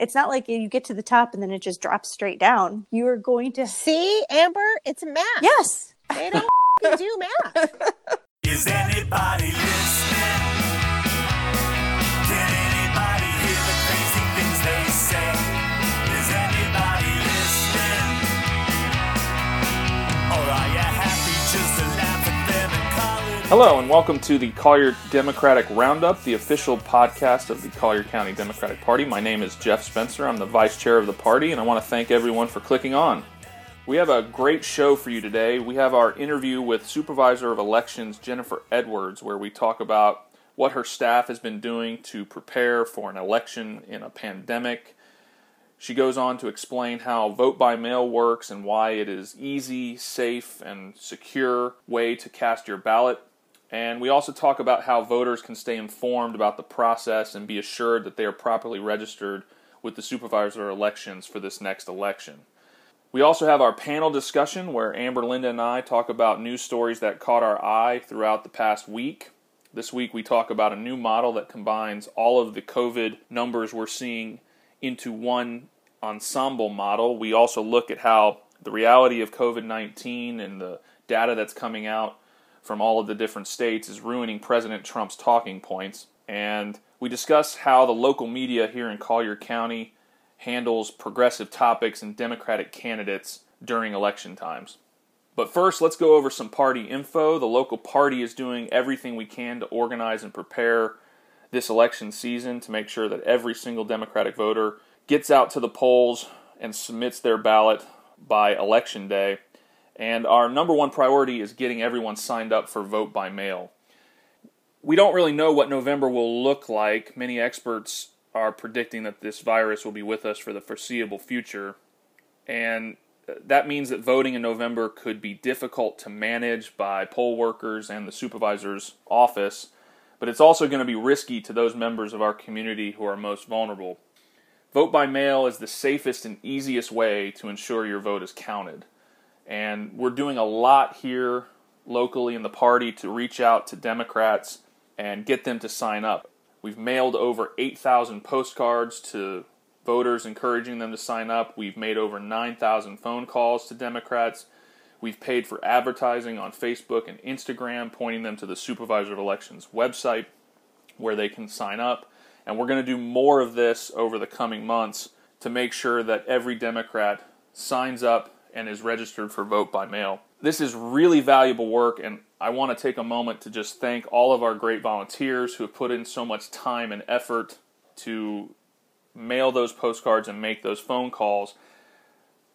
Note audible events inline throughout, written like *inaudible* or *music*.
It's not like you get to the top and then it just drops straight down. You are going to See, Amber, it's math. Yes. They don't *laughs* do math. Is anybody listening? Hello, and welcome to the Collier Democratic Roundup, the official podcast of the Collier County Democratic Party. My name is Jeff Spencer. I'm the vice chair of the party, and I want to thank everyone for clicking on. We have a great show for you today. We have our interview with Supervisor of Elections Jennifer Edwards, where we talk about what her staff has been doing to prepare for an election in a pandemic. She goes on to explain how vote by mail works and why it is easy, safe, and secure way to cast your ballot. And we also talk about how voters can stay informed about the process and be assured that they are properly registered with the supervisor elections for this next election. We also have our panel discussion where Amber, Linda, and I talk about news stories that caught our eye throughout the past week. This week we talk about a new model that combines all of the COVID numbers we're seeing into one ensemble model. We also look at how the reality of COVID 19 and the data that's coming out from all of the different states is ruining President Trump's talking points. And we discuss how the local media here in Collier County handles progressive topics and Democratic candidates during election times. But first, let's go over some party info. The local party is doing everything we can to organize and prepare this election season to make sure that every single Democratic voter gets out to the polls and submits their ballot by election day. And our number one priority is getting everyone signed up for vote by mail. We don't really know what November will look like. Many experts are predicting that this virus will be with us for the foreseeable future. And uh, that means that voting in November could be difficult to manage by poll workers and the supervisor's office, but it's also going to be risky to those members of our community who are most vulnerable. Vote by mail is the safest and easiest way to ensure your vote is counted. And we're doing a lot here locally in the party to reach out to Democrats and get them to sign up. We've mailed over 8,000 postcards to voters encouraging them to sign up. We've made over 9,000 phone calls to Democrats. We've paid for advertising on Facebook and Instagram, pointing them to the Supervisor of Elections website where they can sign up. And we're going to do more of this over the coming months to make sure that every Democrat signs up and is registered for vote by mail. This is really valuable work, and I want to take a moment to just thank all of our great volunteers who have put in so much time and effort to mail those postcards and make those phone calls.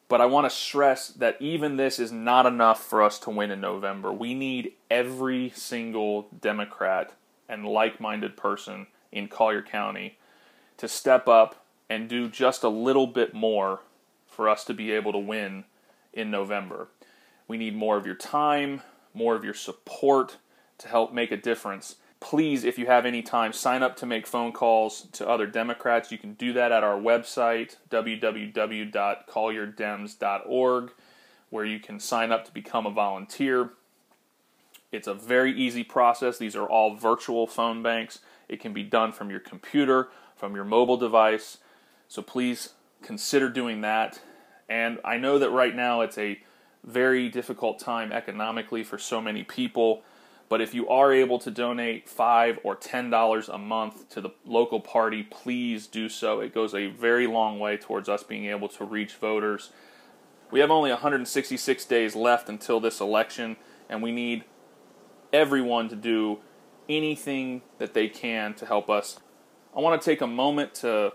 But I want to stress that even this is not enough for us to win in November. We need every single Democrat and like minded person in Collier County to step up and do just a little bit more for us to be able to win in November. We need more of your time, more of your support to help make a difference. Please, if you have any time, sign up to make phone calls to other Democrats. You can do that at our website, www.collierdems.org, where you can sign up to become a volunteer. It's a very easy process. These are all virtual phone banks. It can be done from your computer, from your mobile device. So please consider doing that. And I know that right now it's a very difficult time economically for so many people. But if you are able to donate five or ten dollars a month to the local party, please do so. It goes a very long way towards us being able to reach voters. We have only 166 days left until this election, and we need everyone to do anything that they can to help us. I want to take a moment to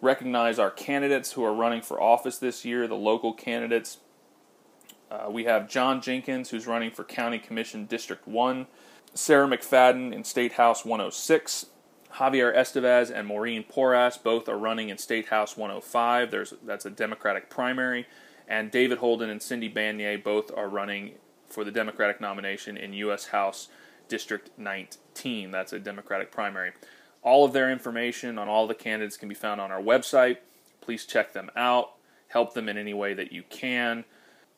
recognize our candidates who are running for office this year, the local candidates. Uh, we have John Jenkins, who's running for County Commission District 1, Sarah McFadden in State House 106, Javier Estevez and Maureen Porras both are running in State House 105. There's that's a Democratic primary, and David Holden and Cindy Banyai both are running for the Democratic nomination in U.S. House District 19. That's a Democratic primary. All of their information on all the candidates can be found on our website. Please check them out. Help them in any way that you can.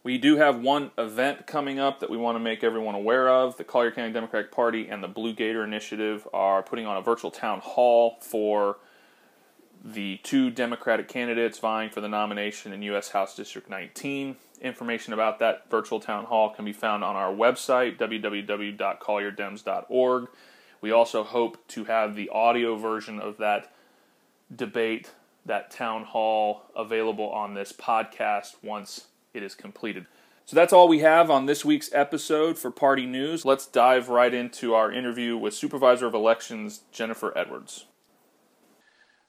We do have one event coming up that we want to make everyone aware of. The Collier County Democratic Party and the Blue Gator Initiative are putting on a virtual town hall for the two Democratic candidates vying for the nomination in U.S. House District 19. Information about that virtual town hall can be found on our website, www.collierdems.org. We also hope to have the audio version of that debate, that town hall, available on this podcast once it is completed. So that's all we have on this week's episode for Party News. Let's dive right into our interview with Supervisor of Elections Jennifer Edwards.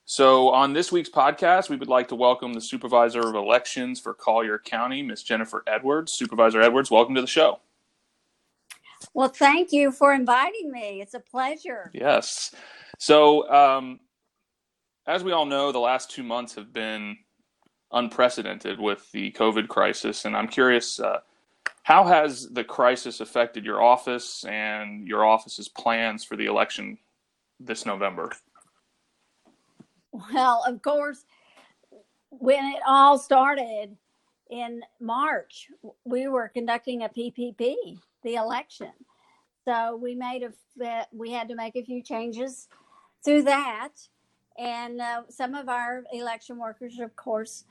So, on this week's podcast, we would like to welcome the Supervisor of Elections for Collier County, Miss Jennifer Edwards. Supervisor Edwards, welcome to the show. Well, thank you for inviting me. It's a pleasure. Yes. So, um, as we all know, the last two months have been unprecedented with the COVID crisis, and I'm curious, uh, how has the crisis affected your office and your office's plans for the election this November? Well, of course, when it all started in March, we were conducting a PPP, the election. So we made a we had to make a few changes through that, and uh, some of our election workers, of course,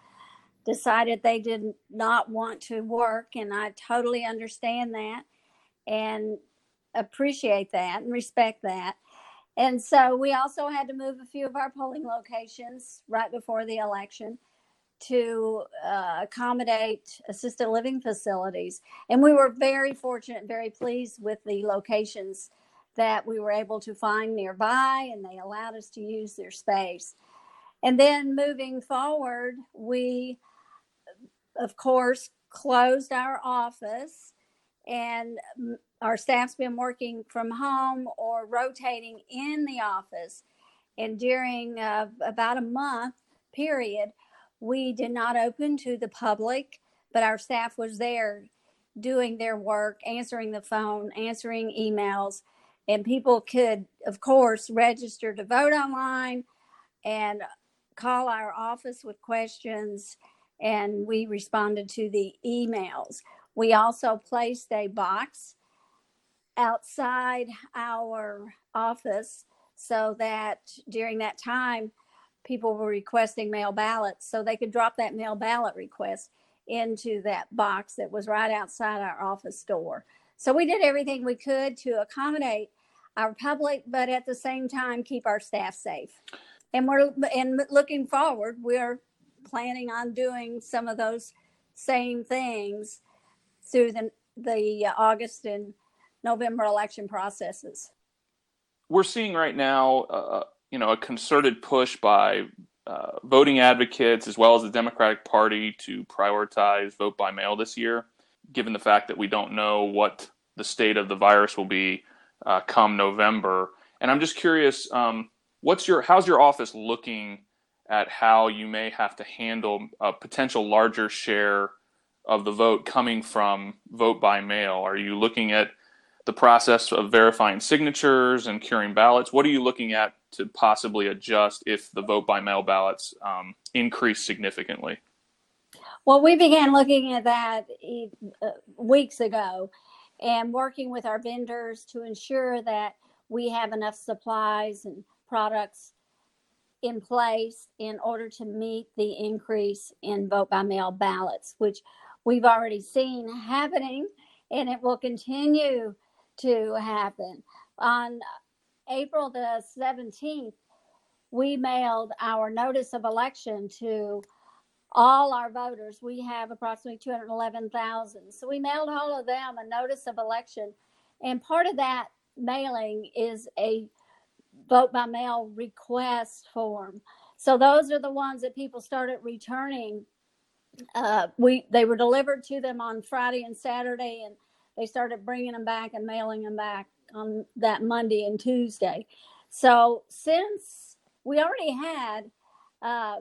decided they did not want to work, and I totally understand that and appreciate that and respect that. And so we also had to move a few of our polling locations right before the election to uh, accommodate assisted living facilities. And we were very fortunate, and very pleased with the locations that we were able to find nearby, and they allowed us to use their space. And then moving forward, we, of course, closed our office and our staff's been working from home or rotating in the office. And during uh, about a month period, we did not open to the public, but our staff was there doing their work, answering the phone, answering emails, and people could, of course, register to vote online and call our office with questions, and we responded to the emails. We also placed a box outside our office so that during that time people were requesting mail ballots so they could drop that mail ballot request into that box that was right outside our office door. So we did everything we could to accommodate our public, but at the same time keep our staff safe. And we're and looking forward, we're planning on doing some of those same things through the the August and November election processes. We're seeing right now, uh, you know, a concerted push by uh, voting advocates as well as the Democratic Party to prioritize vote by mail this year, given the fact that we don't know what the state of the virus will be uh, come November. And I'm just curious, um, what's your how's your office looking at how you may have to handle a potential larger share of the vote coming from vote by mail? Are you looking at the process of verifying signatures and curing ballots? What are you looking at to possibly adjust if the vote by mail ballots um, increase significantly? Well, we began looking at that uh, weeks ago and working with our vendors to ensure that we have enough supplies and products in place in order to meet the increase in vote by mail ballots, which we've already seen happening and it will continue to happen. On April the 17th, we mailed our notice of election to all our voters. We have approximately 211,000. So we mailed all of them a notice of election. And part of that mailing is a vote by mail request form. So those are the ones that people started returning. Uh, we they were delivered to them on Friday and Saturday, and they started bringing them back and mailing them back on that Monday and Tuesday. So since we already had uh,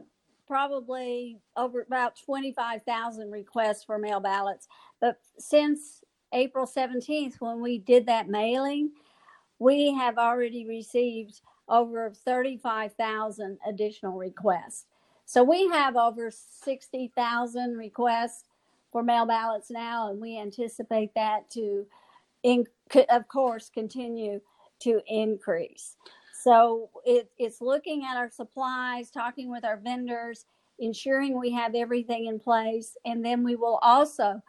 probably over about 25,000 requests for mail ballots, but since April 17th, when we did that mailing, we have already received over 35,000 additional requests. So we have over 60,000 requests for mail ballots now, and we anticipate that to, in, of course, continue to increase. So it, it's looking at our supplies, talking with our vendors, ensuring we have everything in place. And then we will also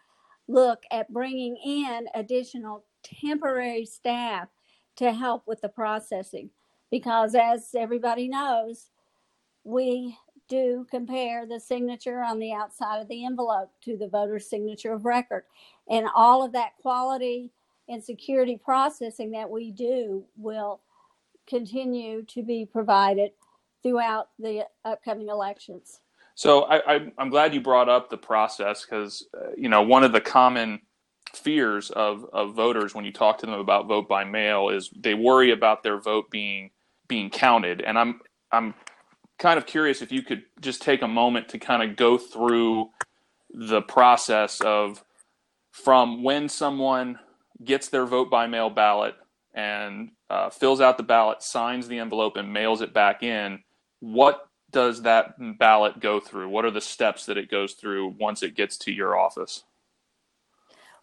look at bringing in additional temporary staff to help with the processing. Because as everybody knows, we do compare the signature on the outside of the envelope to the voter's signature of record. And all of that quality and security processing that we do will continue to be provided throughout the upcoming elections. So I, I'm glad you brought up the process because uh, you know one of the common fears of, of voters when you talk to them about vote by mail is they worry about their vote being being counted. And I'm I'm kind of curious if you could just take a moment to kind of go through the process of from when someone gets their vote by mail ballot and uh, fills out the ballot, signs the envelope, and mails it back in. What does that ballot go through? What are the steps that it goes through once it gets to your office?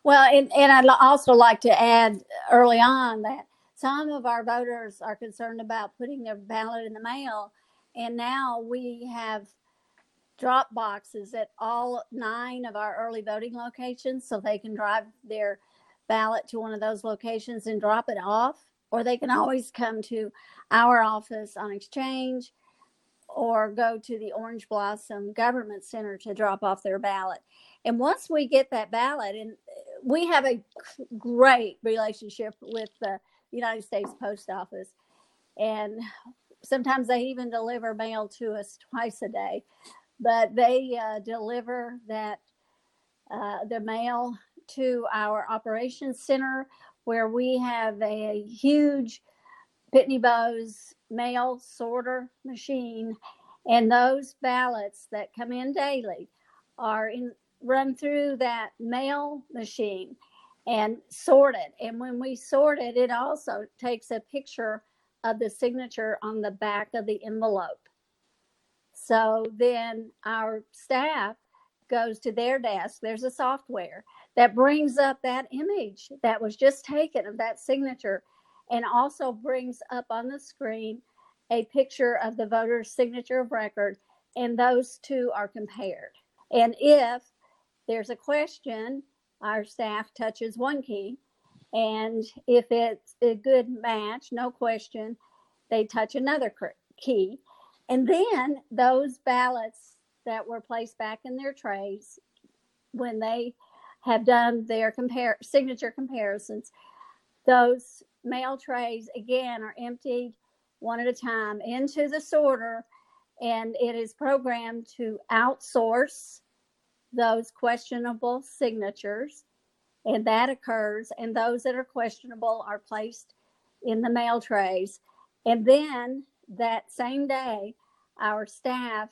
Well, and, and I'd also like to add early on that some of our voters are concerned about putting their ballot in the mail. And now we have drop boxes at all nine of our early voting locations so they can drive their ballot to one of those locations and drop it off. Or they can *laughs* always come to our office on exchange or go to the Orange Blossom Government Center to drop off their ballot. And once we get that ballot, and uh, we have a great relationship with the United States Post Office, and sometimes they even deliver mail to us twice a day. But they uh, deliver that uh, the mail to our operations center, where we have a huge Pitney Bowes mail sorter machine, and those ballots that come in daily are in, run through that mail machine and sorted. And when we sort it, it also takes a picture of the signature on the back of the envelope. So then our staff goes to their desk. There's a software that brings up that image that was just taken of that signature and also brings up on the screen a picture of the voter's signature of record, and those two are compared. And if there's a question, our staff touches one key, and if it's a good match, no question, they touch another key. And then those ballots that were placed back in their trays, when they have done their compare signature comparisons, those mail trays again are emptied one at a time into the sorter and it is programmed to outsource those questionable signatures and that occurs and those that are questionable are placed in the mail trays. And then that same day our staff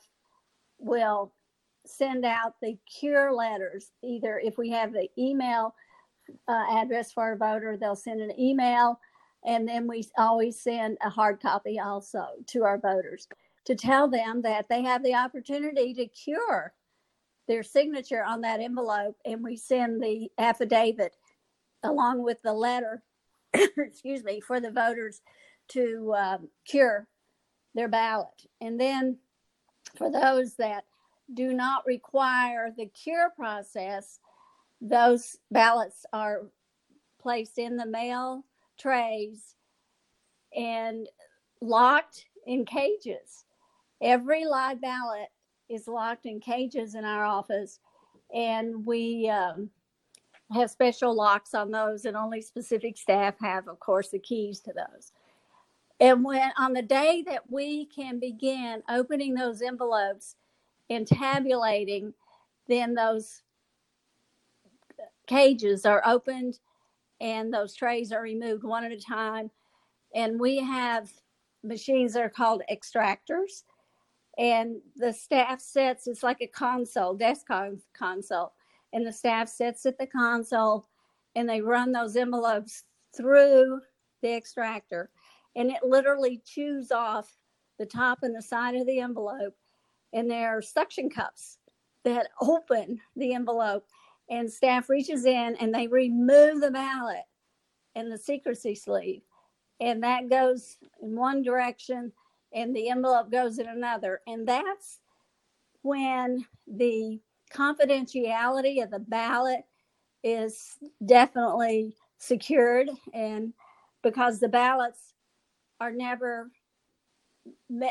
will send out the cure letters. Either if we have the email uh, address for our voter they'll send an email and then we always send a hard copy also to our voters to tell them that they have the opportunity to cure their signature on that envelope. And we send the affidavit along with the letter, *coughs* excuse me, for the voters to um, cure their ballot. And then for those that do not require the cure process, those ballots are placed in the mail trays and locked in cages. Every live ballot is locked in cages in our office, and we um, have special locks on those, and only specific staff have, of course, the keys to those. And when on the day that we can begin opening those envelopes and tabulating, then those cages are opened and those trays are removed one at a time. And we have machines that are called extractors. And the staff sits, it's like a console, desk console. And the staff sits at the console and they run those envelopes through the extractor. And it literally chews off the top and the side of the envelope. And there are suction cups that open the envelope and staff reaches in and they remove the ballot and the secrecy sleeve and that goes in one direction and the envelope goes in another. And that's when the confidentiality of the ballot is definitely secured. And because the ballots are never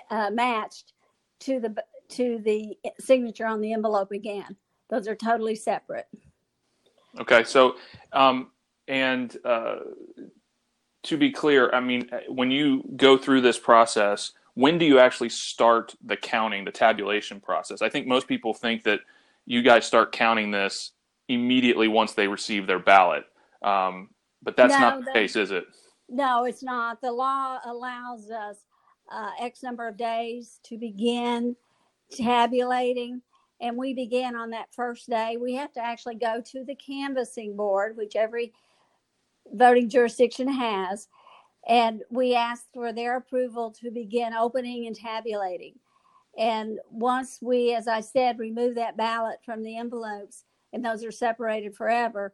uh, matched to the to the signature on the envelope again. Those are totally separate. Okay, so um, and uh, to be clear, I mean, when you go through this process, when do you actually start the counting, the tabulation process? I think most people think that you guys start counting this immediately once they receive their ballot, um, but that's No, not the that- case, is it? no it's not the law allows us uh, x number of days to begin tabulating and we begin on that first day we have to actually go to the canvassing board which every voting jurisdiction has and we ask for their approval to begin opening and tabulating and once we as i said remove that ballot from the envelopes and those are separated forever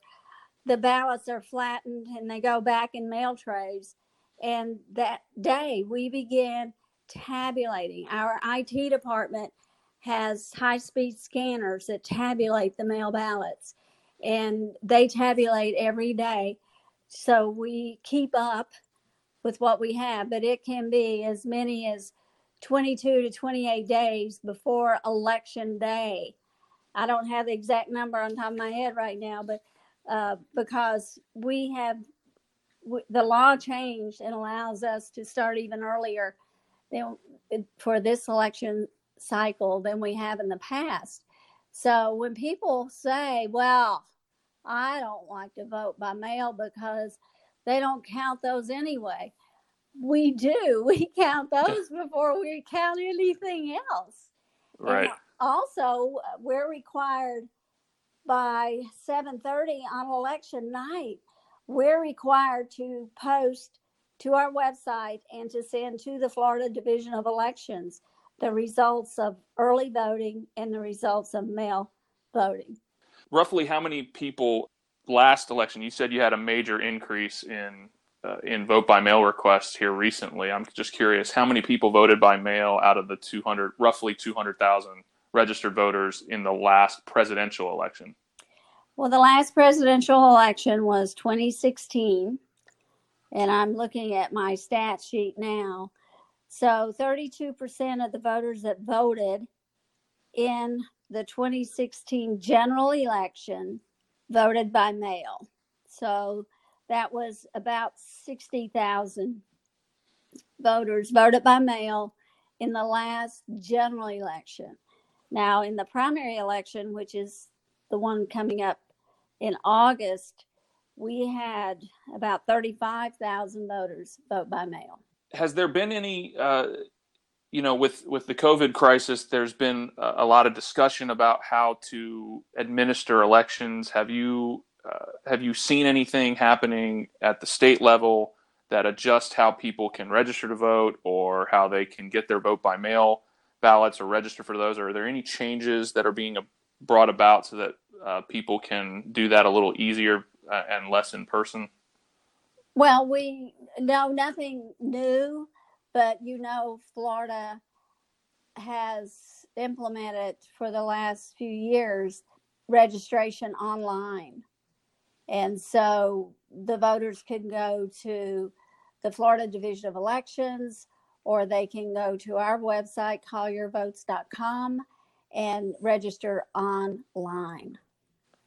the ballots are flattened and they go back in mail trays. And that day we begin tabulating. Our IT department has high speed scanners that tabulate the mail ballots and they tabulate every day. So we keep up with what we have, but it can be as many as 22 to 28 days before election day. I don't have the exact number on top of my head right now, but uh, because we have w- the law changed and allows us to start even earlier than for this election cycle than we have in the past. So when people say, "Well, I don't like to vote by mail because they don't count those anyway," we do. *laughs* We count those before we count anything else. And Right. also, uh, we're required by 7:30 on election night. We're required to post to our website and to send to the Florida Division of Elections the results of early voting and the results of mail voting. Roughly, how many people last election? You said you had a major increase in uh, in vote by mail requests here recently. I'm just curious, how many people voted by mail out of the 200, roughly 200,000 registered voters in the last presidential election? Well, the last presidential election was 2016, and I'm looking at my stat sheet now. So 32% of the voters that voted in the 2016 general election voted by mail. So that was about 60,000 voters voted by mail in the last general election. Now, in the primary election, which is the one coming up in August, we had about 35,000 voters vote by mail. Has there been any, uh, you know, with with the COVID crisis? There's been a, lot of discussion about how to administer elections. Have you uh, have you seen anything happening at the state level that adjusts how people can register to vote or how they can get their vote by mail ballots or register for those? Are there any changes that are being brought about so that uh, people can do that a little easier uh, and less in person? Well, we know nothing new, but you know, Florida has implemented for the last few years registration online. And so the voters can go to the Florida Division of Elections or they can go to our website, colliervotes.com, and register online.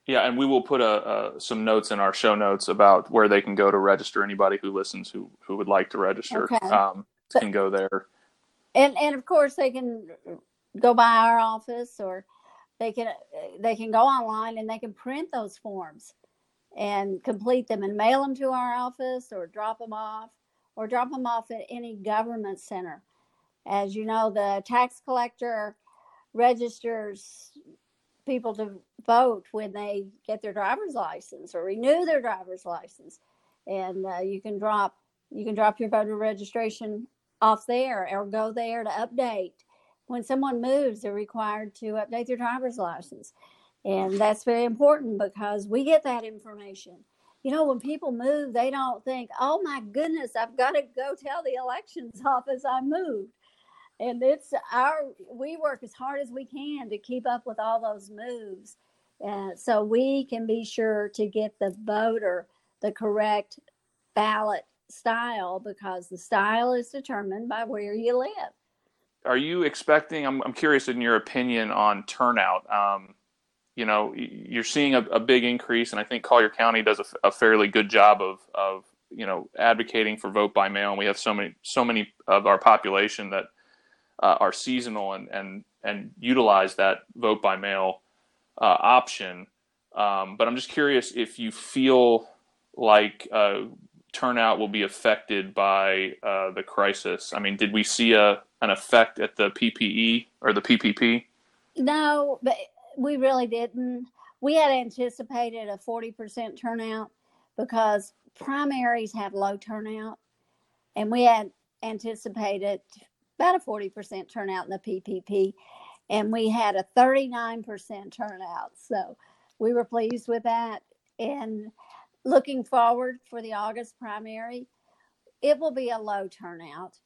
Yeah, and we will put a, uh, some notes in our show notes about where they can go to register. Anybody who listens who who would like to register Okay. um, But- can go there. and and of course they can go by our office or they can they can go online and they can print those forms and complete them and mail them to our office or drop them off or drop them off at any government center as you know the tax collector registers people to vote when they get their driver's license or renew their driver's license and uh, you can drop you can drop your voter registration off there or go there to update. When someone moves, they're required to update their driver's license. And that's very important because we get that information. you know, when people move, they don't think, oh my goodness, I've got to go tell the elections *laughs* office I moved. And it's our, we work as hard as we can to keep up with all those moves. Uh, so we can be sure to get the voter the correct ballot style because the style is determined by where you live. Are you expecting? I'm, I'm curious in your opinion on turnout. Um, you know, you're seeing a, a big increase, and I think Collier County does a fairly good job of, of you know advocating for vote by mail. And we have so many so many of our population that uh, are seasonal and and and utilize that vote by mail uh, option. Um, but I'm just curious if you feel like uh, turnout will be affected by uh, the crisis. I mean, did we see a an effect at the PPE or the PPP? No, but we really didn't. We had anticipated a 40% turnout because primaries have low turnout. And we had anticipated about a 40% turnout in the PPP. And we had a 39% turnout. So we were pleased with that. And looking forward for the August primary, it will be a low turnout.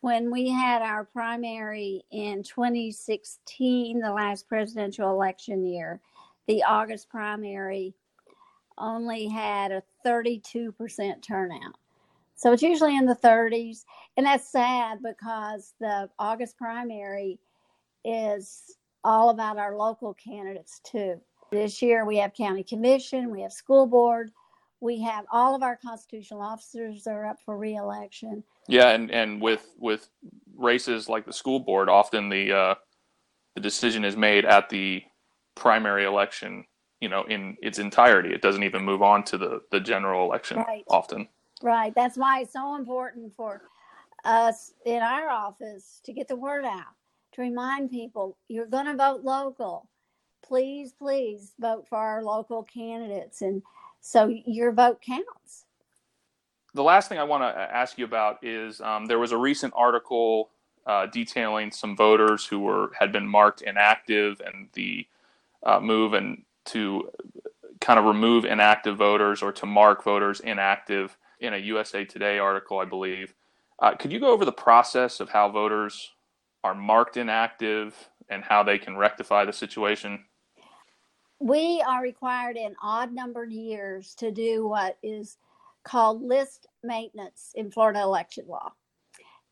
When we had our primary in 2016, the last presidential election year, the August primary only had a 32% turnout. So it's usually in the 30s. And that's sad because the August primary is all about our local candidates too. This year we have county commission, we have school board, we have all of our constitutional officers are up for reelection. Yeah, and, and with with races like the school board, often the uh, the decision is made at the primary election. You know, in its entirety, it doesn't even move on to the the general election Right. often. Right. That's why it's so important for us in our office to get the word out, to remind people you're going to vote local. Please, please vote for our local candidates. And so your vote counts. The last thing I want to ask you about is um, there was a recent article uh, detailing some voters who were had been marked inactive, and the uh, move and to kind of remove inactive voters or to mark voters inactive in a USA Today article, I believe. Uh, could you go over the process of how voters are marked inactive and how they can rectify the situation? We are required in odd numbered years to do what is called list maintenance in Florida election law.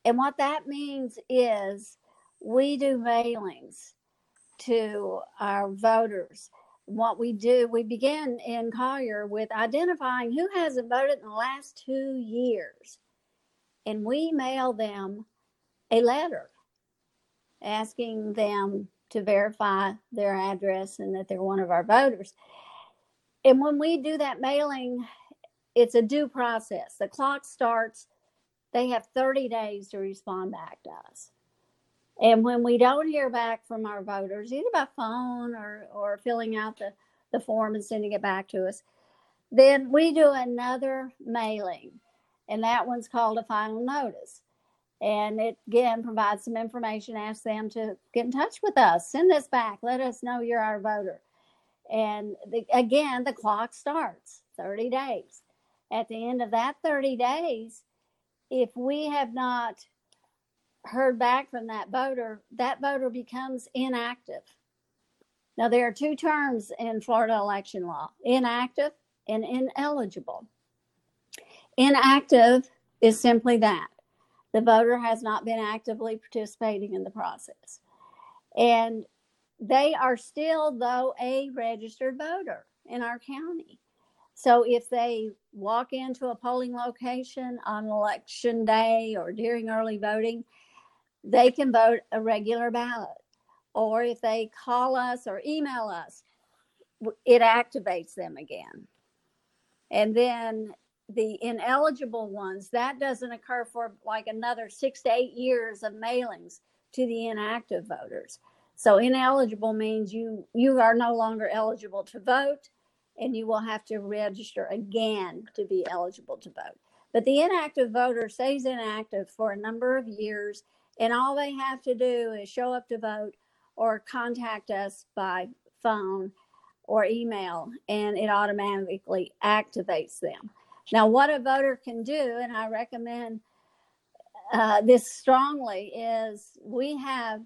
And what that means is we do mailings to our voters. What we do, we begin in Collier with identifying who hasn't voted in the last two years. And we mail them a letter asking them to verify their address and that they're one of our voters. And when we do that mailing, it's a due process. The clock starts, they have 30 days to respond back to us. And when we don't hear back from our voters, either by phone or, or filling out the, the form and sending it back to us, then we do another mailing. And that one's called a final notice. And it again provides some information, asks them to get in touch with us, send this back, let us know you're our voter. And the, again, the clock starts 30 days. At the end of that 30 days, if we have not heard back from that voter, that voter becomes inactive. Now, there are two terms in Florida election law inactive and ineligible. Inactive is simply that the voter has not been actively participating in the process. And they are still, though, a registered voter in our county. So if they walk into a polling location on election day or during early voting, they can vote a regular ballot. Or if they call us or email us, it activates them again. And then the ineligible ones, that doesn't occur for like another six to eight years of mailings to the inactive voters. So ineligible means you you are no longer eligible to vote and you will have to register again to be eligible to vote. But the inactive voter stays inactive for a number of years and all they have to do is show up to vote or contact us by phone or email, and it automatically activates them. Now, what a voter can do, and I recommend uh, this strongly, is we have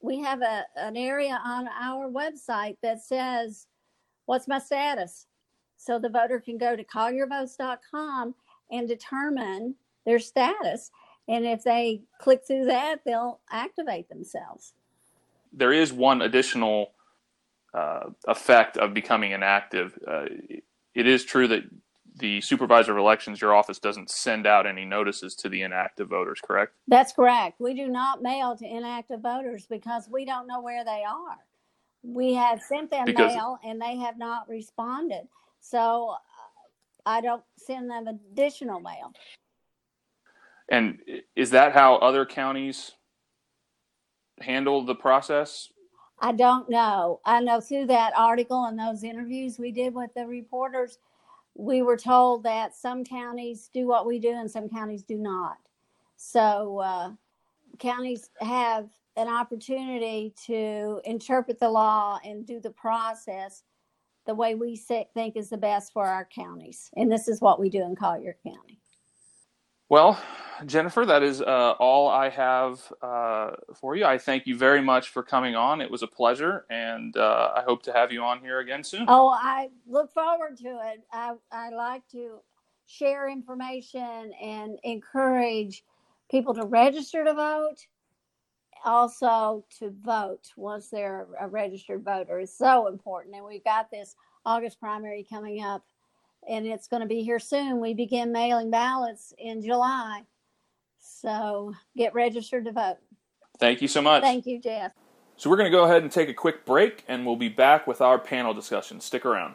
we have a, an area on our website that says, What's my status? So the voter can go to colliervotes.com and determine their status. And if they click through that, they'll activate themselves. There is one additional uh, effect of becoming inactive. Uh, it is true that the supervisor of elections, your office doesn't send out any notices to the inactive voters, correct? That's correct. We do not mail to inactive voters because we don't know where they are. We have sent them Because- mail and they have not responded. So uh, I don't send them additional mail. And is that how other counties handle the process? I don't know. I know through that article and those interviews we did with the reporters, we were told that some counties do what we do and some counties do not. So uh, counties have an opportunity to interpret the law and do the process the way we think is the best for our counties. And this is what we do in Collier County. Well, Jennifer, that is uh, all I have uh, for you. I thank you very much for coming on. It was a pleasure, and uh, I hope to have you on here again soon. Oh, I look forward to it. I, I like to share information and encourage people to register to vote, also to vote once they're a registered voter is so important. And we've got this August primary coming up, and it's going to be here soon. We begin mailing ballots in July. So get registered to vote. Thank you so much. Thank you, Jeff. So we're going to go ahead and take a quick break, and we'll be back with our panel discussion. Stick around.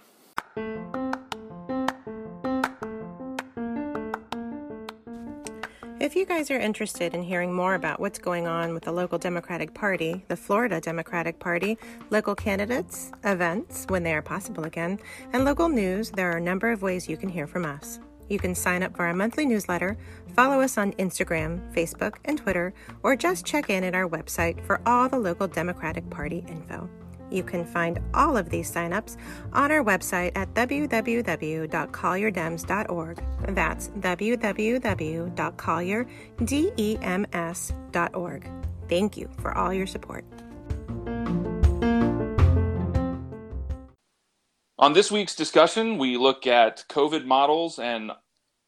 If you guys are interested in hearing more about what's going on with the local Democratic Party, the Florida Democratic Party, local candidates, events when they are possible again, and local news, there are a number of ways you can hear from us. You can sign up for our monthly newsletter, follow us on Instagram, Facebook, and Twitter, or just check in at our website for all the local Democratic Party info. You can find all of these signups on our website at www.collierdems.org. That's www.collierdems.org. Thank you for all your support. On this week's discussion, we look at COVID models and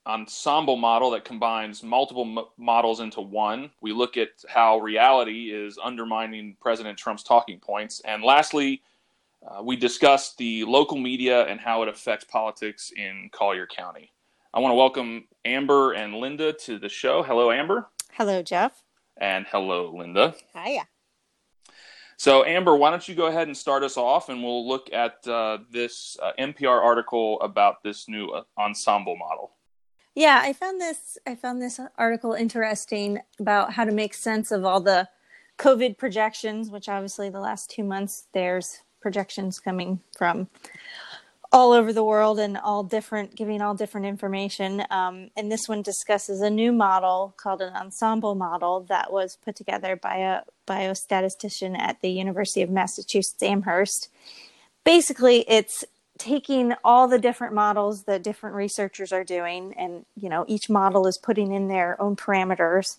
ensemble model that combines multiple mo- models into one. We look at how reality is undermining President Trump's talking points. And lastly, uh, we discuss the local media and how it affects politics in Collier County. I want to welcome Amber and Linda to the show. Hello, Amber. Hello, Jeff. And hello, Linda. Hiya. So, Amber, why don't you go ahead and start us off, and we'll look at uh, this uh, NPR article about this new uh, ensemble model. Yeah, I found this I found this article interesting about how to make sense of all the COVID projections, which obviously the last 2 months there's projections coming from all over the world and all different giving all different information. Um, and this one discusses a new model called an ensemble model that was put together by a biostatistician at the university of massachusetts amherst. Basically it's taking all the different models that different researchers are doing and you know each model is putting in their own parameters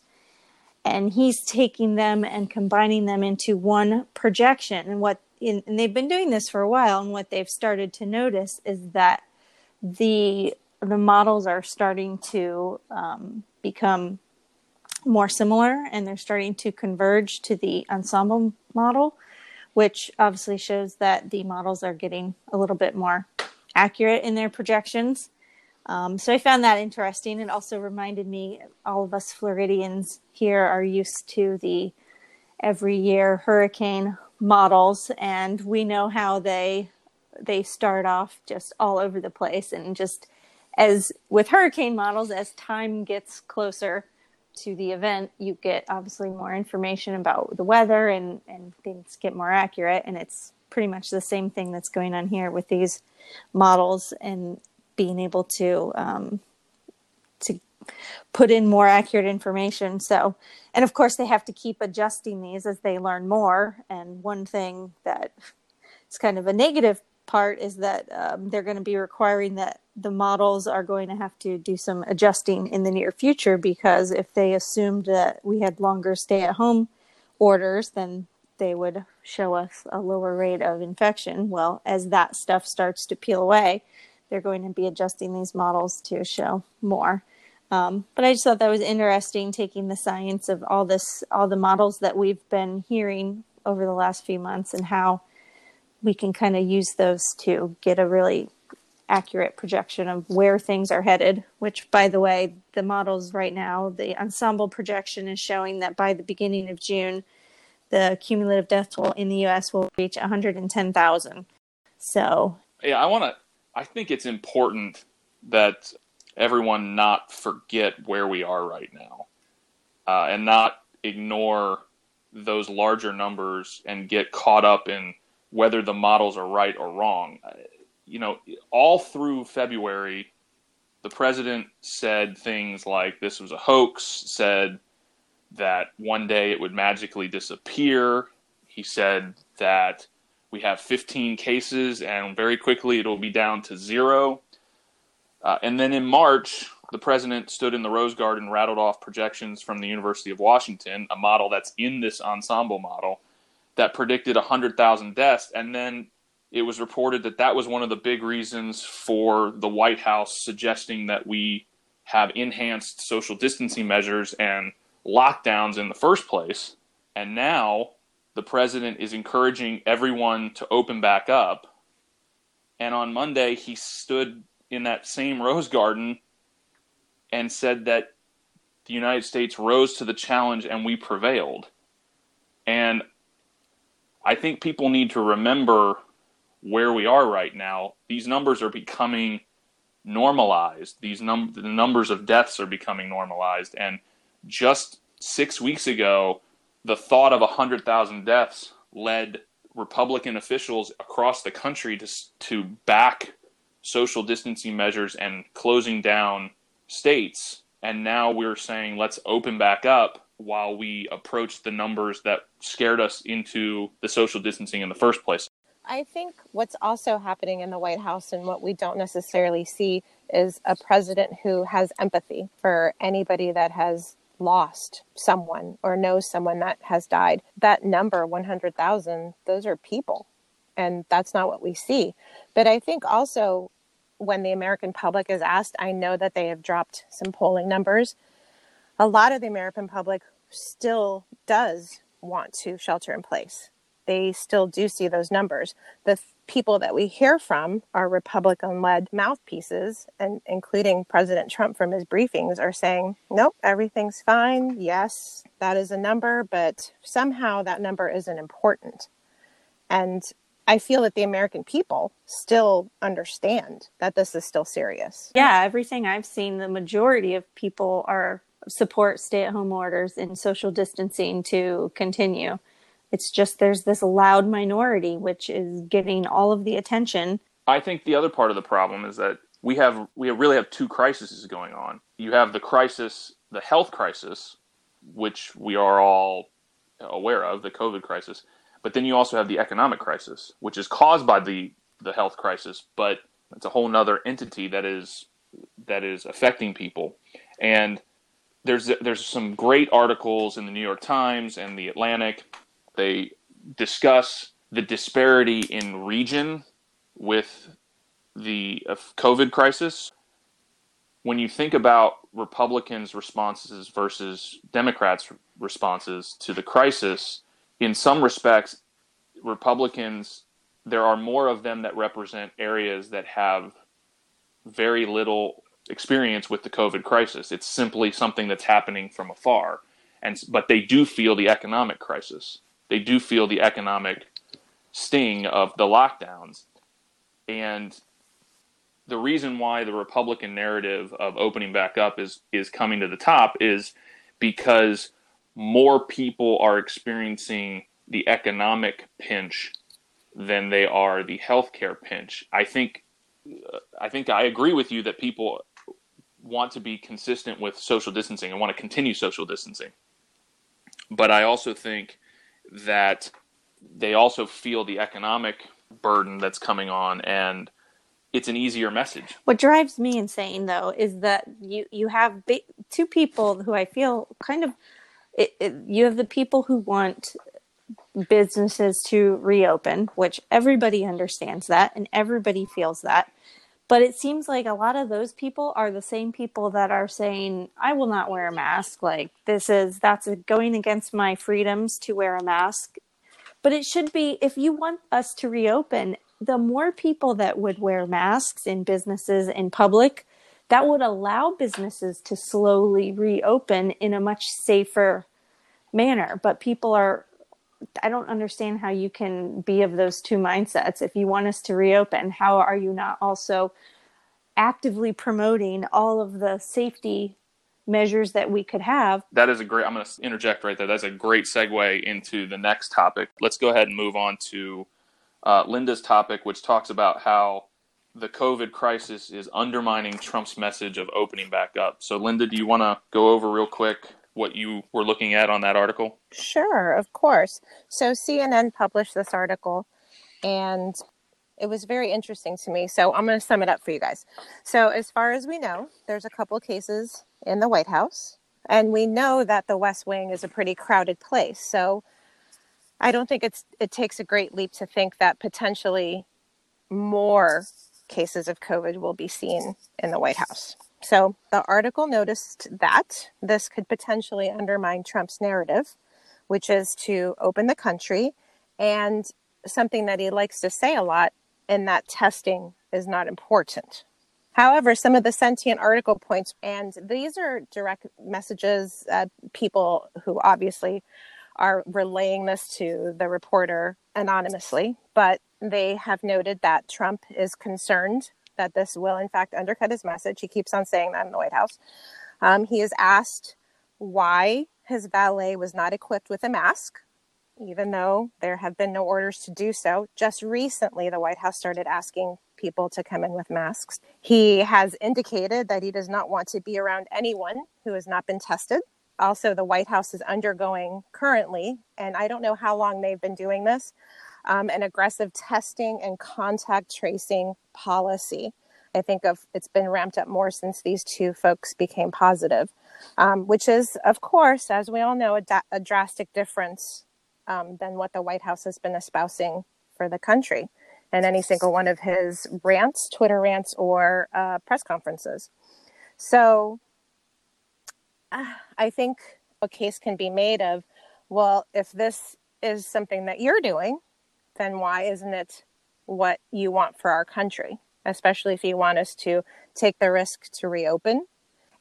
and he's taking them and combining them into one projection. And what in, and they've been doing this for a while and what they've started to notice is that the the models are starting to um, become more similar and they're starting to converge to the ensemble model which obviously shows that the models are getting a little bit more accurate in their projections um, so I found that interesting. It also reminded me, all of us Floridians here are used to the every year hurricane models, and we know how they they start off just all over the place, and just as with hurricane models, as time gets closer to the event, you get obviously more information about the weather, and and things get more accurate, and it's pretty much the same thing that's going on here with these models and being able to um, to put in more accurate information. So, and of course, they have to keep adjusting these as they learn more. And one thing that is kind of a negative part is that um, they're going to be requiring that the models are going to have to do some adjusting in the near future because if they assumed that we had longer stay at home orders, then they would show us a lower rate of infection. Well, as that stuff starts to peel away, they're going to be adjusting these models to show more. Um, but I just thought that was interesting, taking the science of all this, all the models that we've been hearing over the last few months, and how we can kind of use those to get a really accurate projection of where things are headed. Which, by the way, the models right now, the ensemble projection is showing that by the beginning of June, the cumulative death toll in the U.S. will reach 110,000. So, Yeah, I want to. I think it's important that everyone not forget where we are right now, uh, and not ignore those larger numbers and get caught up in whether the models are right or wrong. Uh, You know, all through February, the president said things like this was a hoax, said that one day it would magically disappear. He said that we have 15 cases and very quickly it'll be down to zero. Uh, and then in March, the president stood in the Rose Garden, rattled off projections from the University of Washington, a model that's in this ensemble model that predicted 100,000 deaths. And then it was reported that that was one of the big reasons for the White House suggesting that we have enhanced social distancing measures and lockdowns in the first place. And now the president is encouraging everyone to open back up. And on Monday, he stood in that same Rose Garden and said that the United States rose to the challenge and we prevailed. And I think people need to remember where we are right now. These numbers are becoming normalized. These num- the numbers of deaths are becoming normalized. And just six weeks ago, the thought of 100,000 deaths led Republican officials across the country to, to back social distancing measures and closing down states. And now we're saying let's open back up while we approach the numbers that scared us into the social distancing in the first place. I think what's also happening in the White House and what we don't necessarily see is a president who has empathy for anybody that has lost someone or knows someone that has died. That number, 100,000, those are people. And that's not what we see. But I think also when the American public is asked, I know that they have dropped some polling numbers. A lot of the American public still does want to shelter in place. They still do see those numbers. The th- people that we hear from are Republican led mouthpieces, and including President Trump from his briefings, are saying, nope, everything's fine. Yes, that is a number, but somehow that number isn't important. And I feel that the American people still understand that this is still serious. yeah, everything I've seen, the majority of people are support stay at home orders and social distancing to continue. It's just there's this loud minority which is getting all of the attention. I think the other part of the problem is that we have we really have two crises going on. You have the crisis, the health crisis, which we are all aware of, the COVID crisis, but then you also have the economic crisis, which is caused by the the health crisis, but it's a whole other entity that is that is affecting people. And there's there's some great articles in the New York Times and the Atlantic. They discuss the disparity in region with the uh, COVID crisis. When you think about Republicans' responses versus Democrats' responses to the crisis, in some respects, Republicans, there are more of them that represent areas that have very little experience with the COVID crisis. It's simply something that's happening from afar. And but they do feel the economic crisis. They do feel the economic sting of the lockdowns. And the reason why the Republican narrative of opening back up is is coming to the top is because more people are experiencing the economic pinch than they are the healthcare pinch. I think uh, I think I agree with you that people want to be consistent with social distancing and want to continue social distancing. But I also think that they also feel the economic burden that's coming on, and it's an easier message. What drives me insane, though, is that you you have two people who I feel kind of. It, it, you have the people who want businesses to reopen, which everybody understands that and everybody feels that. But it seems like a lot of those people are the same people that are saying, I will not wear a mask. Like, this is, that's going against my freedoms to wear a mask. But it should be, if you want us to reopen, the more people that would wear masks in businesses in public, that would allow businesses to slowly reopen in a much safer manner. But people are I don't understand how you can be of those two mindsets. If you want us to reopen, how are you not also actively promoting all of the safety measures that we could have? That is a great, I'm going to interject right there. That's a great segue into the next topic. Let's go ahead and move on to uh, Linda's topic, which talks about how the COVID crisis is undermining Trump's message of opening back up. So, Linda, do you want to go over real quick what you were looking at on that article? Sure, of course. So CNN published this article and it was very interesting to me. So I'm going to sum it up for you guys. So, as far as we know, there's a couple cases in the White House, and we know that the West Wing is a pretty crowded place. So, I don't think it's it takes a great leap to think that potentially more cases of COVID will be seen in the White House. So the article noticed that this could potentially undermine Trump's narrative, which is to open the country and something that he likes to say a lot, and that testing is not important. However, some of the sentient article points, and these are direct messages, uh, people who obviously are relaying this to the reporter anonymously, but they have noted that Trump is concerned that this will, in fact, undercut his message. He keeps on saying that in the White House. Um, he is asked why his valet was not equipped with a mask, even though there have been no orders to do so. Just recently, the White House started asking people to come in with masks. He has indicated that he does not want to be around anyone who has not been tested. Also, the White House is undergoing currently, and I don't know how long they've been doing this, um, an aggressive testing and contact tracing policy. I think of it's been ramped up more since these two folks became positive, um, which is, of course, as we all know, a, da- a drastic difference um, than what the White House has been espousing for the country in any single one of his rants, Twitter rants, or uh, press conferences. So uh, I think a case can be made of, well, if this is something that you're doing, then why isn't it what you want for our country, especially if you want us to take the risk to reopen?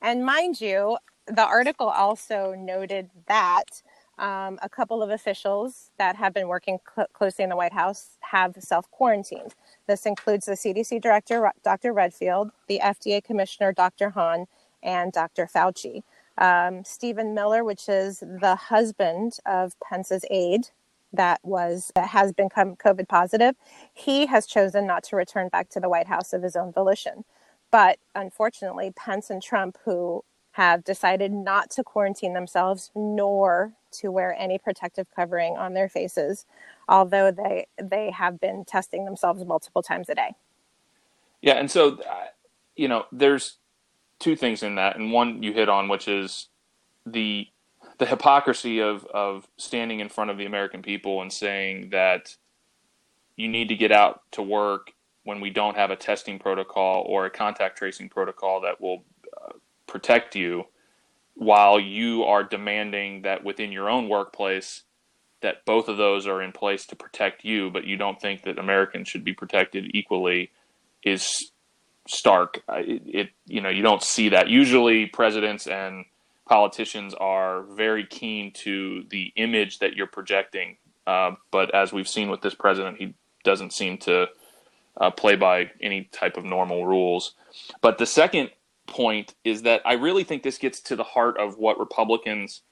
And mind you, the article also noted that um, a couple of officials that have been working cl- closely in the White House have self quarantined. This includes the CDC director, Dr. Redfield, the FDA commissioner, Dr. Hahn, and Dr. Fauci. Um, Stephen Miller, which is the husband of Pence's aide, that was that has become COVID positive, he has chosen not to return back to the White House of his own volition. But unfortunately, Pence and Trump, who have decided not to quarantine themselves nor to wear any protective covering on their faces, although they they have been testing themselves multiple times a day. Yeah, and so uh, you know, there's two things in that, and one you hit on, which is the the hypocrisy of of standing in front of the American people and saying that you need to get out to work when we don't have a testing protocol or a contact tracing protocol that will uh, protect you while you are demanding that within your own workplace that both of those are in place to protect you but you don't think that Americans should be protected equally is stark. It, it you know you don't see that. Usually presidents and politicians are very keen to the image that you're projecting. Uh, but as we've seen with this president, he doesn't seem to uh, play by any type of normal rules. But the second point is that I really think this gets to the heart of what Republicans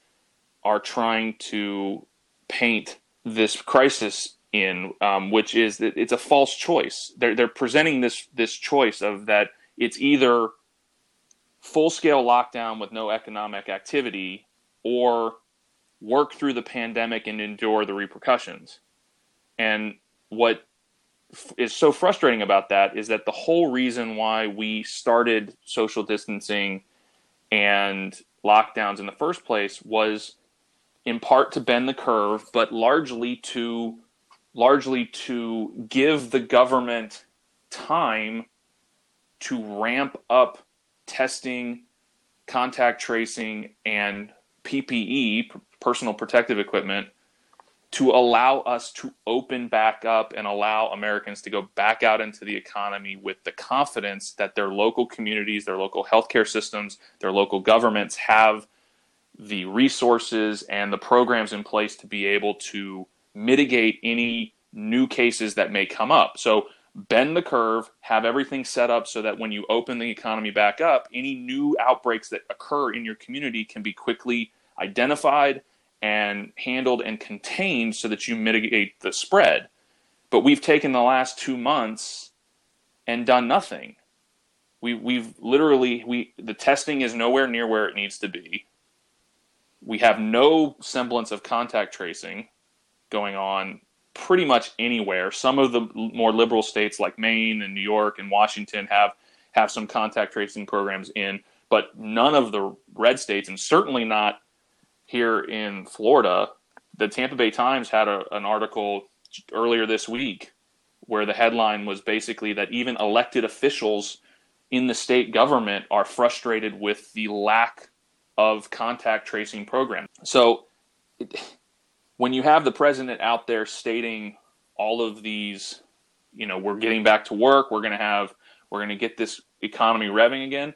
are trying to paint this crisis in, um, which is that it's a false choice. They're they're presenting this this choice of that it's either full scale lockdown with no economic activity or work through the pandemic and endure the repercussions. And what is so frustrating about that is that the whole reason why we started social distancing and lockdowns in the first place was in part to bend the curve, but largely to largely to give the government time to ramp up testing, contact tracing, and PPE, personal protective equipment, to allow us to open back up and allow Americans to go back out into the economy with the confidence that their local communities, their local healthcare systems, their local governments have the resources and the programs in place to be able to mitigate any new cases that may come up. So bend the curve, have everything set up so that when you open the economy back up, any new outbreaks that occur in your community can be quickly identified and handled and contained so that you mitigate the spread. But we've taken the last two months and done nothing. We, we've literally we the testing is nowhere near where it needs to be. We have no semblance of contact tracing going on pretty much anywhere. Some of the more liberal states like Maine and New York and Washington have have some contact tracing programs in, but none of the red states, and certainly not here in Florida. The Tampa Bay Times had a, an article earlier this week where the headline was basically that even elected officials in the state government are frustrated with the lack of contact tracing program. So it, when you have the president out there stating all of these, you know, we're getting back to work, we're going to have, we're going to get this economy revving again.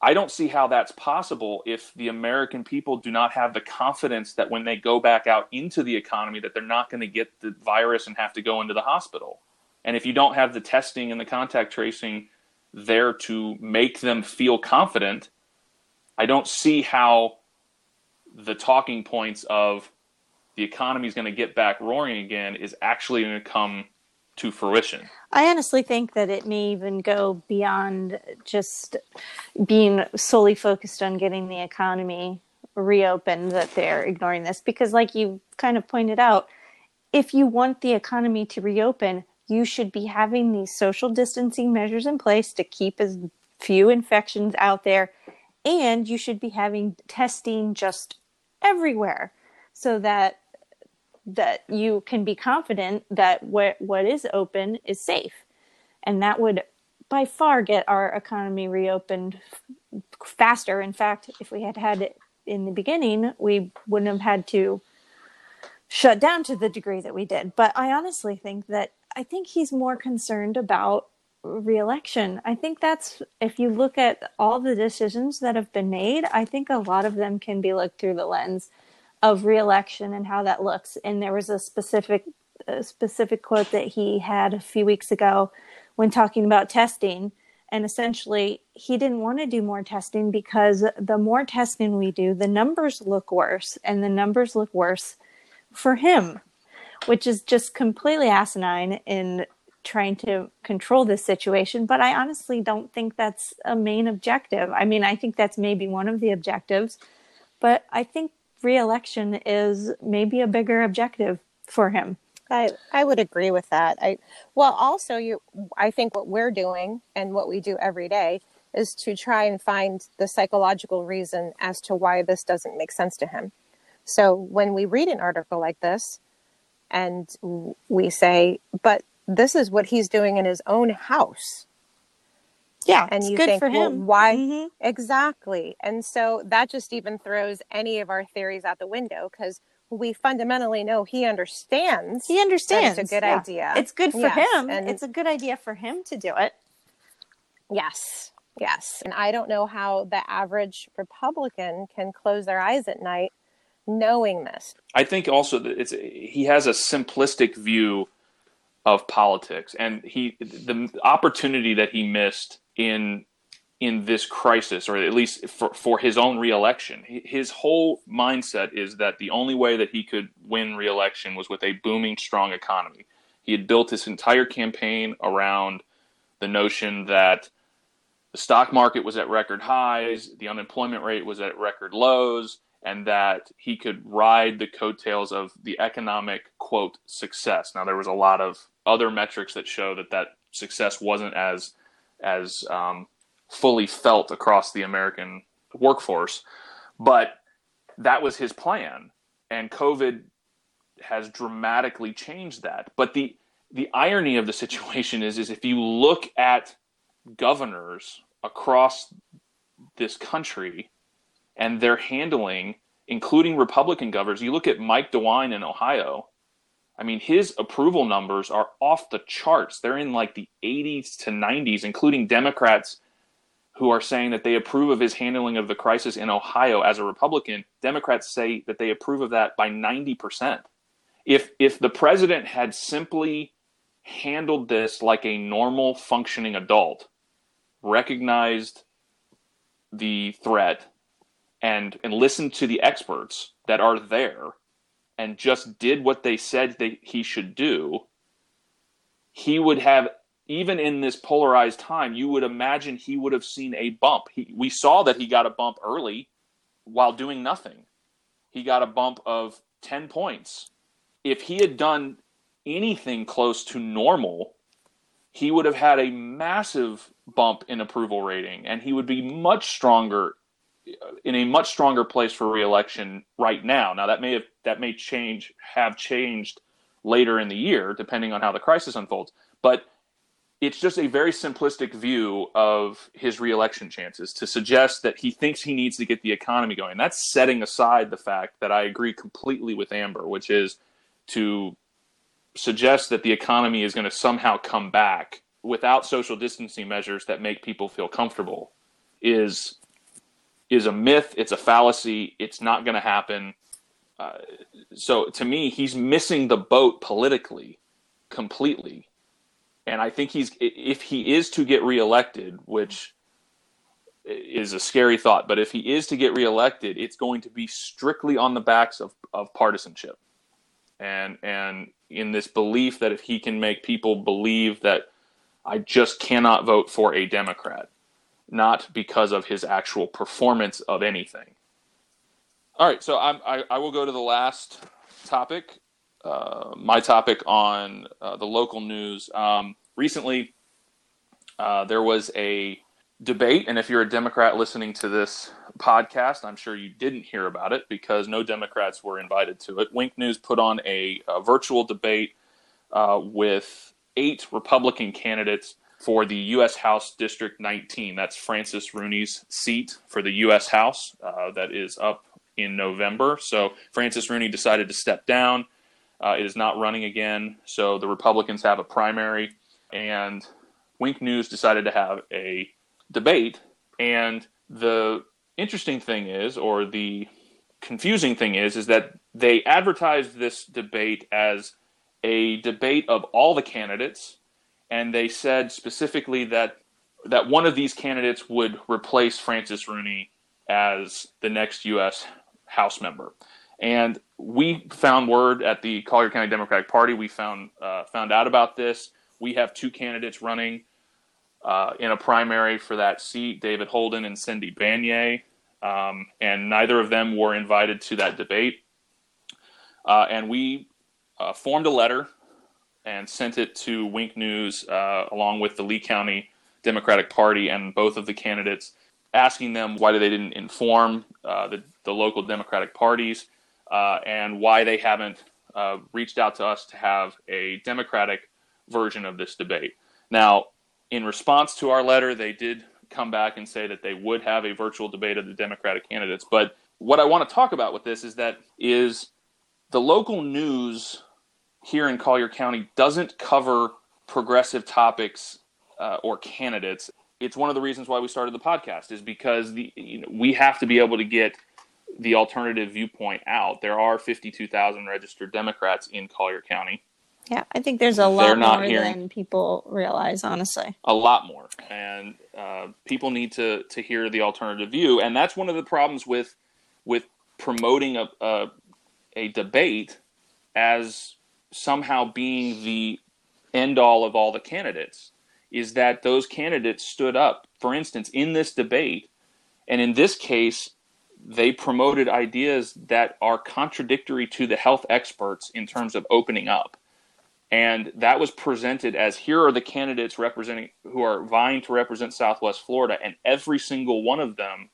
I don't see how that's possible if the American people do not have the confidence that when they go back out into the economy that they're not going to get the virus and have to go into the hospital. And if you don't have the testing and the contact tracing there to make them feel confident, I don't see how the talking points of the economy is going to get back roaring again is actually going to come to fruition. I honestly think that it may even go beyond just being solely focused on getting the economy reopened that they're ignoring this because like you kind of pointed out if you want the economy to reopen you should be having these social distancing measures in place to keep as few infections out there and you should be having testing just everywhere so that that you can be confident that what what is open is safe. And that would by far get our economy reopened faster. In fact if we had had it in the beginning we wouldn't have had to shut down to the degree that we did. But i honestly think that i think he's more concerned about reelection. I think that's if you look at all the decisions that have been made i think a lot of them can be looked through the lens of reelection and how that looks. And there was a specific a specific quote that he had a few weeks ago when talking about testing. And essentially, he didn't want to do more testing because the more testing we do, the numbers look worse, and the numbers look worse for him, which is just completely asinine in trying to control this situation. But I honestly don't think that's a main objective. I mean, I think that's maybe one of the objectives, but I think reelection is maybe a bigger objective for him. I, I would agree with that. I well also you I think what we're doing and what we do every day is to try and find the psychological reason as to why this doesn't make sense to him. So when we read an article like this and we say, but this is what he's doing in his own house. Yeah, And it's you good think, for well, him. why Mhm. Exactly. And so that just even throws any of our theories out the window because we fundamentally know he understands. He understands. It's a good yeah. idea. It's good for Yes, him. and- it's a good idea for him to do it. Yes. Yes. And I don't know how the average Republican can close their eyes at night knowing this. I think also that it's he has a simplistic view of politics, and he the opportunity that he missed in in this crisis, or at least for, for his own reelection, his whole mindset is that the only way that he could win reelection was with a booming, strong economy. He had built his entire campaign around the notion that the stock market was at record highs, the unemployment rate was at record lows, and that he could ride the coattails of the economic quote success. Now there was a lot of other metrics that show that that success wasn't as as um, fully felt across the American workforce, but that was his plan, and COVID has dramatically changed that. But the the irony of the situation is is if you look at governors across this country and they're handling, including Republican governors. You look at Mike DeWine in Ohio. I mean, his approval numbers are off the charts. They're in like the 80s to 90s, including Democrats who are saying that they approve of his handling of the crisis in Ohio as a Republican. Democrats say that they approve of that by 90%. If if the president had simply handled this like a normal functioning adult, recognized the threat and and listened to the experts that are there and just did what they said he should do, he would have even in this polarized time, you would imagine he would have seen a bump. He, we saw that he got a bump early while doing nothing. He got a bump of 10 points. If he had done anything close to normal, he would have had a massive bump in approval rating and he would be much stronger in a much stronger place for reelection right now. Now that may have that may change have changed later in the year depending on how the crisis unfolds, but it's just a very simplistic view of his reelection chances to suggest that he thinks he needs to get the economy going. That's setting aside the fact that I agree completely with Amber, which is to suggest that the economy is going to somehow come back without social distancing measures that make people feel comfortable is is a myth. It's a fallacy. It's not going to happen. Uh, so to me, he's missing the boat politically completely. And I think he's if he is to get reelected, which is a scary thought, but if he is to get reelected, it's going to be strictly on the backs of, of partisanship. And and in this belief that if he can make people believe that I just cannot vote for a Democrat, not because of his actual performance of anything. All right, so I'm, I, I will go to the last topic, uh, my topic on uh, the local news. Um, recently, uh, there was a debate, and if you're a Democrat listening to this podcast, I'm sure you didn't hear about it because no Democrats were invited to it. Wink News put on a, a virtual debate uh, with eight Republican candidates for the U.S. House District 19. That's Francis Rooney's seat for the U.S. House uh, that is up in November. So Francis Rooney decided to step down. Uh, it is not running again. So the Republicans have a primary, and Wink News decided to have a debate. And the interesting thing is, or the confusing thing is, is that they advertised this debate as a debate of all the candidates, and they said specifically that that one of these candidates would replace Francis Rooney as the next U.S. House member. And we found word at the Collier County Democratic Party. We found uh, found out about this. We have two candidates running uh, in a primary for that seat: David Holden and Cindy Banyai. Um, and neither of them were invited to that debate. Uh, and we uh, formed a letter and sent it to Wink News uh, along with the Lee County Democratic Party and both of the candidates, asking them why they didn't inform uh, the, the local Democratic parties uh, and why they haven't uh, reached out to us to have a Democratic version of this debate. Now, in response to our letter, they did come back and say that they would have a virtual debate of the Democratic candidates. But what I want to talk about with this is that is the local news here in Collier County doesn't cover progressive topics uh, or candidates. It's one of the reasons why we started the podcast is because the you know, we have to be able to get the alternative viewpoint out. There are 52,000 registered Democrats in Collier County. Yeah, I think there's a lot more hearing, than people realize, honestly. A lot more, and uh, people need to to hear the alternative view, and that's one of the problems with with promoting a, a, a debate as somehow being the end all of all the candidates is that those candidates stood up. For instance, in this debate, and in this case, they promoted ideas that are contradictory to the health experts in terms of opening up. And that was presented as here are the candidates representing who are vying to represent Southwest Florida, and every single one of them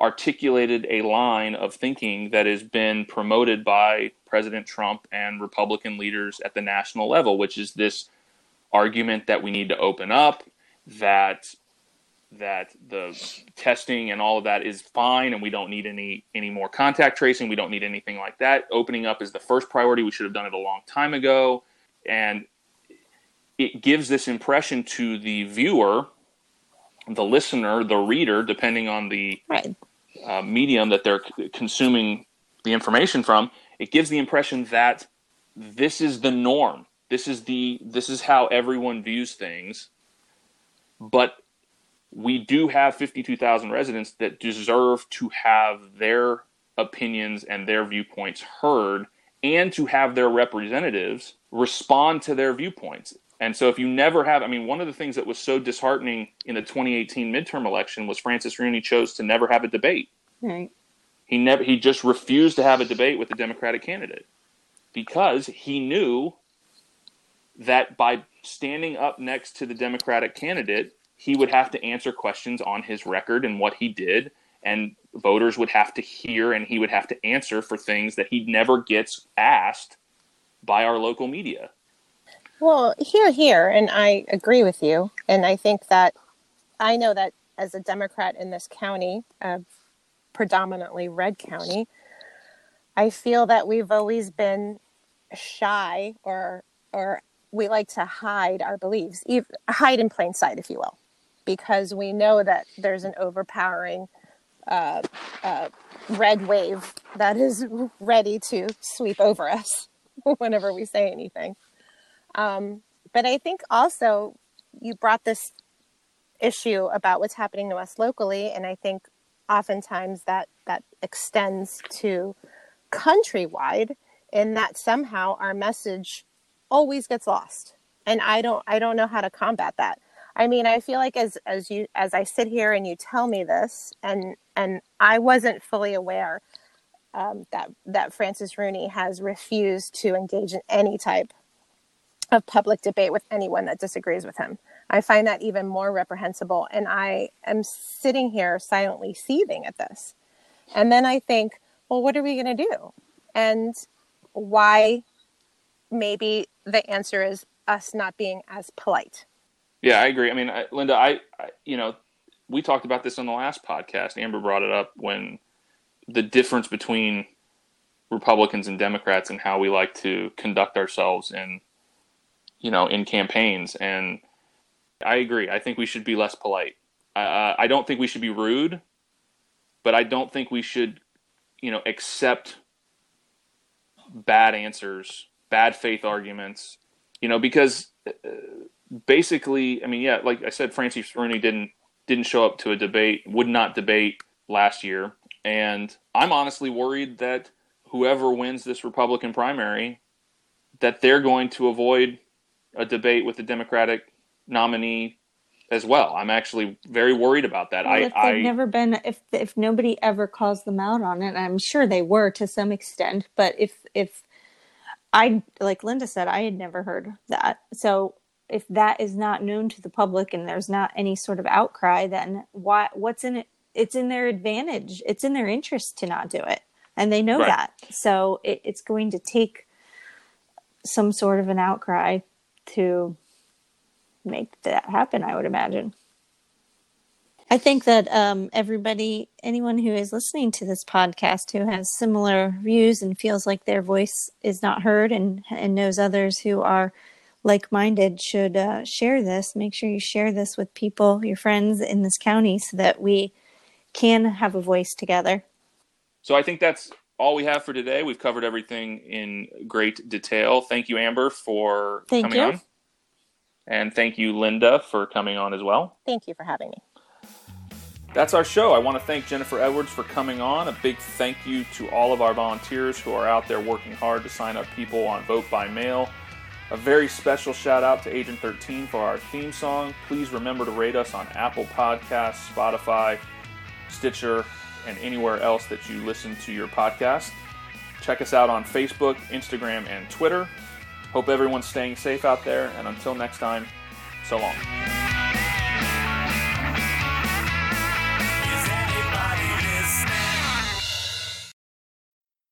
articulated a line of thinking that has been promoted by President Trump and Republican leaders at the national level, which is this argument that we need to open up, that that the testing and all of that is fine and we don't need any any more contact tracing we don't need anything like that. Opening up is the first priority. We should have done it a long time ago. And it gives this impression to the viewer the listener the reader depending on the Right. Uh, medium that they're consuming the information from it gives the impression that this is the norm this is the this is how everyone views things but we do have 52,000 residents that deserve to have their opinions and their viewpoints heard and to have their representatives respond to their viewpoints. And so if you never have I mean one of the things that was so disheartening in the 2018 midterm election was Francis Rooney chose to never have a debate. Right. He never he just refused to have a debate with the Democratic candidate because he knew that by standing up next to the Democratic candidate, he would have to answer questions on his record and what he did and voters would have to hear and he would have to answer for things that he never gets asked by our local media. Well, here, here, and I agree with you. And I think that I know that as a Democrat in this county, a predominantly red county, I feel that we've always been shy or or we like to hide our beliefs, hide in plain sight, if you will, because we know that there's an overpowering uh, uh, red wave that is ready to sweep over us *laughs* whenever we say anything. Um, but I think also you brought this issue about what's happening to us locally, and I think oftentimes that that extends to countrywide, in that somehow our message always gets lost, and I don't I don't know how to combat that. I mean, I feel like as as you as I sit here and you tell me this, and and I wasn't fully aware um, that that Francis Rooney has refused to engage in any type of public debate with anyone that disagrees with him. I find that even more reprehensible. And I am sitting here silently seething at this. And then I think, well, what are we going to do? And why maybe the answer is us not being as polite. Yeah, I agree. I mean, I, Linda, I, I, you know, we talked about this on the last podcast. Amber brought it up when the difference between Republicans and Democrats and how we like to conduct ourselves in, you know, in campaigns. And I agree. I think we should be less polite. Uh, I don't think we should be rude, but I don't think we should, you know, accept bad answers, bad faith arguments, you know, because uh, basically, I mean, yeah, like I said, Francis Rooney didn't didn't show up to a debate, would not debate last year, and I'm honestly worried that whoever wins this Republican primary, that they're going to avoid a debate with the Democratic nominee as well. I'm actually very worried about that. Well, I, if they've I never been, if if nobody ever calls them out on it, I'm sure they were to some extent. But if if I like Linda said, I had never heard that. So if that is not known to the public and there's not any sort of outcry, then why? What's in it? It's in their advantage. It's in their interest to not do it, and they know Right. that. So it, it's going to take some sort of an outcry to make that happen. I would imagine. I think that um, everybody, anyone who is listening to this podcast who has similar views and feels like their voice is not heard and, and knows others who are like minded should uh, share this. Make sure you share this with people, your friends in this county, so that we can have a voice together. So I think that's all we have for today. We've covered everything in great detail. Thank you, Amber, for Thank coming you. on. And thank you, Linda, for coming on as well. Thank you for having me. That's our show. I want to thank Jennifer Edwards for coming on. A big thank you to all of our volunteers who are out there working hard to sign up people on Vote by Mail. A very special shout out to Agent 13 for our theme song. Please remember to rate us on Apple Podcasts, Spotify, Stitcher, and anywhere else that you listen to your podcast. Check us out on Facebook, Instagram, and Twitter. Hope everyone's staying safe out there, and until next time, so long.